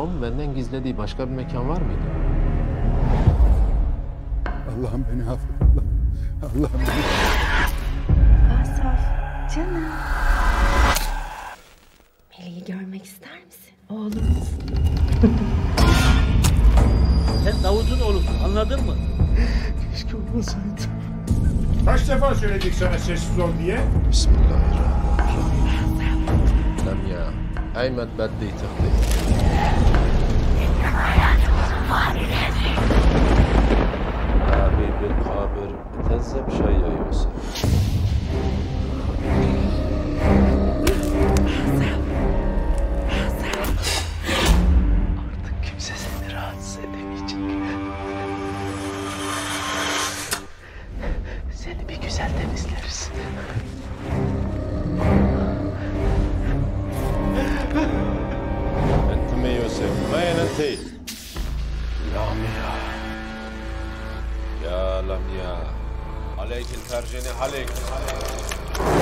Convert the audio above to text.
Babamın benden gizlediği başka bir mekan var mıydı? Allah'ım beni affet. Allah'ım, Allah'ım beni Asaf, canım. Melih'i görmek ister misin? Oğlumuz. Sen Davut'un oğlusun anladın mı? Kaç defa söyledik sana sessiz ol diye? Bismillahirrahmanirrahim. Lam ya. Aymet beddi tıklı. Seni bir güzel temizleriz. وين أنت؟ لمياء يا لمياء عليك الفرجنة عليك, عليك.